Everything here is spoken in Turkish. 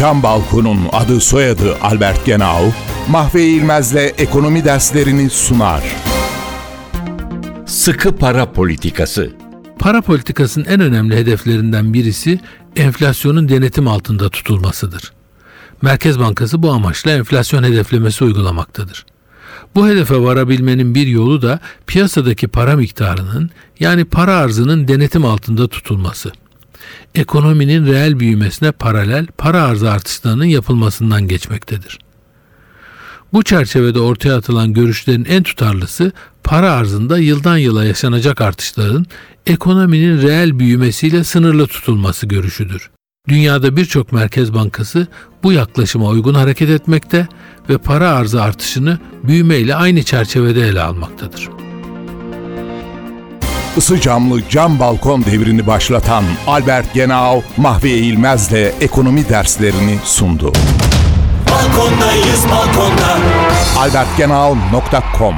Cam Balkon'un adı soyadı Albert Genau, Mahve İlmez'le ekonomi derslerini sunar. Sıkı para politikası. Para politikasının en önemli hedeflerinden birisi enflasyonun denetim altında tutulmasıdır. Merkez Bankası bu amaçla enflasyon hedeflemesi uygulamaktadır. Bu hedefe varabilmenin bir yolu da piyasadaki para miktarının yani para arzının denetim altında tutulması. Ekonominin reel büyümesine paralel para arzı artışlarının yapılmasından geçmektedir. Bu çerçevede ortaya atılan görüşlerin en tutarlısı para arzında yıldan yıla yaşanacak artışların ekonominin reel büyümesiyle sınırlı tutulması görüşüdür. Dünyada birçok merkez bankası bu yaklaşıma uygun hareket etmekte ve para arzı artışını büyümeyle aynı çerçevede ele almaktadır. Isı camlı cam balkon devrini başlatan Albert Genau, Mahve İlmez'le ekonomi derslerini sundu. Balkondayız balkonda albertgenau.com